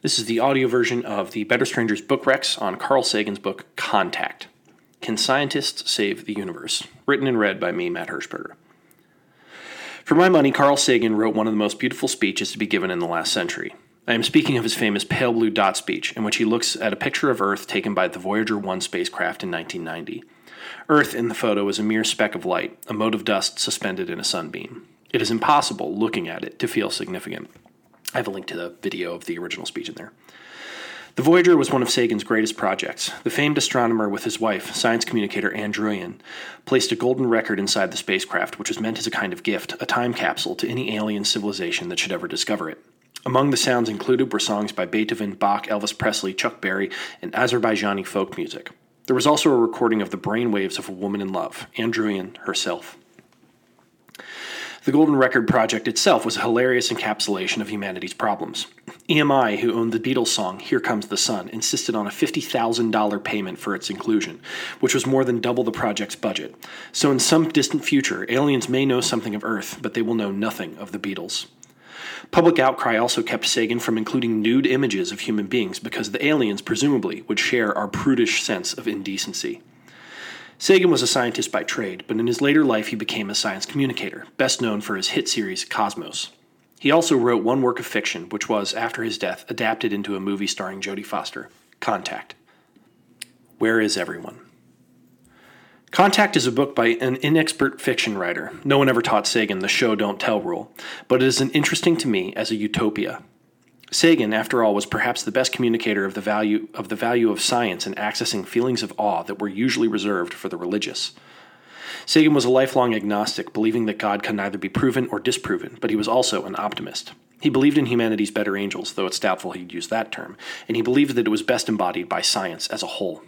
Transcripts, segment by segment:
This is the audio version of the Better Strangers book Rex on Carl Sagan's book Contact Can Scientists Save the Universe? Written and read by me, Matt Hirschberger. For my money, Carl Sagan wrote one of the most beautiful speeches to be given in the last century. I am speaking of his famous pale blue dot speech, in which he looks at a picture of Earth taken by the Voyager 1 spacecraft in 1990. Earth in the photo is a mere speck of light, a mote of dust suspended in a sunbeam. It is impossible, looking at it, to feel significant. I have a link to the video of the original speech in there. The Voyager was one of Sagan's greatest projects. The famed astronomer with his wife, science communicator Ann Druyan, placed a golden record inside the spacecraft, which was meant as a kind of gift, a time capsule to any alien civilization that should ever discover it. Among the sounds included were songs by Beethoven, Bach, Elvis Presley, Chuck Berry, and Azerbaijani folk music. There was also a recording of the brain waves of a woman in love, Ann Druyan herself. The Golden Record project itself was a hilarious encapsulation of humanity's problems. EMI, who owned the Beatles song Here Comes the Sun, insisted on a $50,000 payment for its inclusion, which was more than double the project's budget. So, in some distant future, aliens may know something of Earth, but they will know nothing of the Beatles. Public outcry also kept Sagan from including nude images of human beings because the aliens, presumably, would share our prudish sense of indecency. Sagan was a scientist by trade, but in his later life he became a science communicator, best known for his hit series Cosmos. He also wrote one work of fiction, which was, after his death, adapted into a movie starring Jodie Foster Contact. Where is Everyone? Contact is a book by an inexpert fiction writer. No one ever taught Sagan the show don't tell rule, but it is an interesting to me as a utopia, Sagan, after all, was perhaps the best communicator of the value of the value of science in accessing feelings of awe that were usually reserved for the religious. Sagan was a lifelong agnostic, believing that God can neither be proven or disproven, but he was also an optimist. He believed in humanity's better angels, though it's doubtful he'd use that term, and he believed that it was best embodied by science as a whole.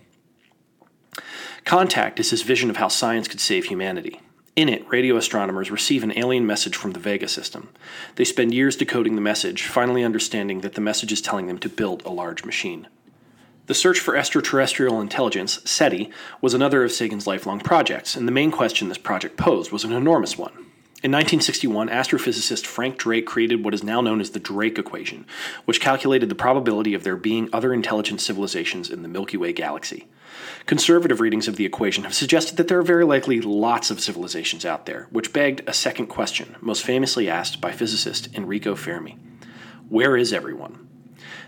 Contact is his vision of how science could save humanity. In it, radio astronomers receive an alien message from the Vega system. They spend years decoding the message, finally understanding that the message is telling them to build a large machine. The search for extraterrestrial intelligence, SETI, was another of Sagan's lifelong projects, and the main question this project posed was an enormous one. In 1961, astrophysicist Frank Drake created what is now known as the Drake equation, which calculated the probability of there being other intelligent civilizations in the Milky Way galaxy. Conservative readings of the equation have suggested that there are very likely lots of civilizations out there, which begged a second question, most famously asked by physicist Enrico Fermi Where is everyone?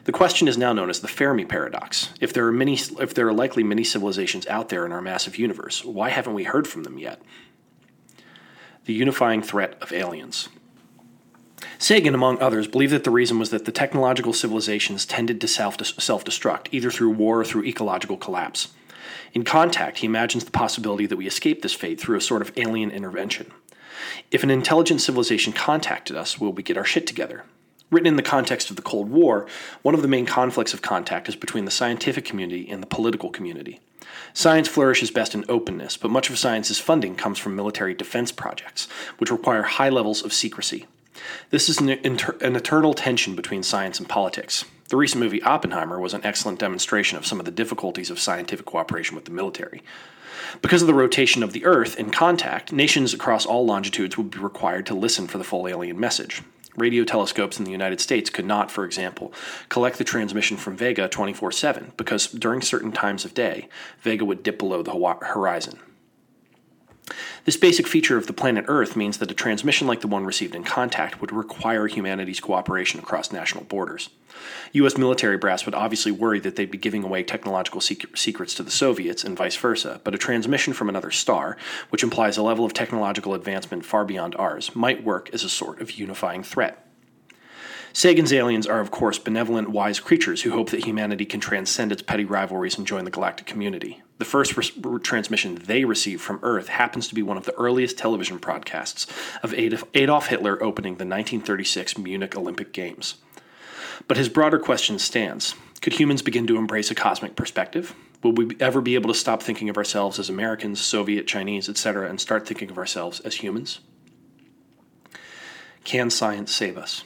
The question is now known as the Fermi paradox. If there are many if there are likely many civilizations out there in our massive universe, why haven't we heard from them yet? The unifying threat of aliens. Sagan, among others, believed that the reason was that the technological civilizations tended to self destruct, either through war or through ecological collapse. In Contact, he imagines the possibility that we escape this fate through a sort of alien intervention. If an intelligent civilization contacted us, will we get our shit together? Written in the context of the Cold War, one of the main conflicts of contact is between the scientific community and the political community. Science flourishes best in openness, but much of science's funding comes from military defense projects, which require high levels of secrecy. This is an, inter- an eternal tension between science and politics. The recent movie Oppenheimer was an excellent demonstration of some of the difficulties of scientific cooperation with the military. Because of the rotation of the Earth in contact, nations across all longitudes would be required to listen for the full alien message. Radio telescopes in the United States could not, for example, collect the transmission from Vega 24 7 because during certain times of day, Vega would dip below the horizon. This basic feature of the planet Earth means that a transmission like the one received in contact would require humanity's cooperation across national borders. U.S. military brass would obviously worry that they'd be giving away technological secrets to the Soviets and vice versa, but a transmission from another star, which implies a level of technological advancement far beyond ours, might work as a sort of unifying threat. Sagan's aliens are, of course, benevolent, wise creatures who hope that humanity can transcend its petty rivalries and join the galactic community. The first re- transmission they receive from Earth happens to be one of the earliest television broadcasts of Adolf Hitler opening the 1936 Munich Olympic Games. But his broader question stands Could humans begin to embrace a cosmic perspective? Will we ever be able to stop thinking of ourselves as Americans, Soviet, Chinese, etc., and start thinking of ourselves as humans? Can science save us?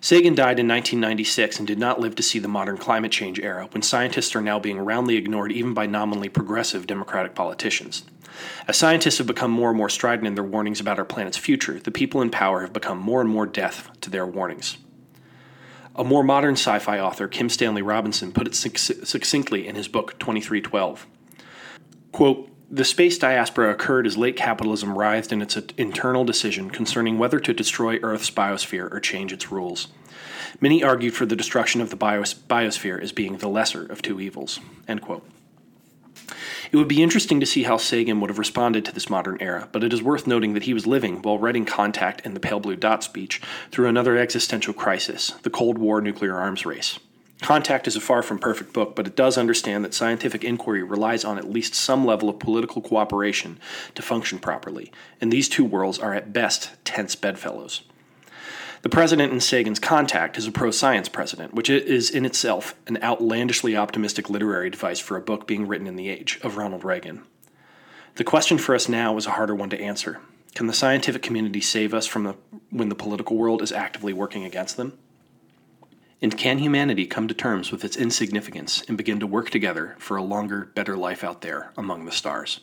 Sagan died in 1996 and did not live to see the modern climate change era, when scientists are now being roundly ignored even by nominally progressive Democratic politicians. As scientists have become more and more strident in their warnings about our planet's future, the people in power have become more and more deaf to their warnings. A more modern sci fi author, Kim Stanley Robinson, put it succinctly in his book 2312. Quote, the space diaspora occurred as late capitalism writhed in its internal decision concerning whether to destroy Earth's biosphere or change its rules. Many argued for the destruction of the bios- biosphere as being the lesser of two evils. It would be interesting to see how Sagan would have responded to this modern era, but it is worth noting that he was living, while writing Contact and the Pale Blue Dot speech, through another existential crisis the Cold War nuclear arms race. Contact is a far from perfect book, but it does understand that scientific inquiry relies on at least some level of political cooperation to function properly, and these two worlds are at best tense bedfellows. The president in Sagan's Contact is a pro science president, which is in itself an outlandishly optimistic literary device for a book being written in the age of Ronald Reagan. The question for us now is a harder one to answer. Can the scientific community save us from the, when the political world is actively working against them? And can humanity come to terms with its insignificance and begin to work together for a longer, better life out there among the stars?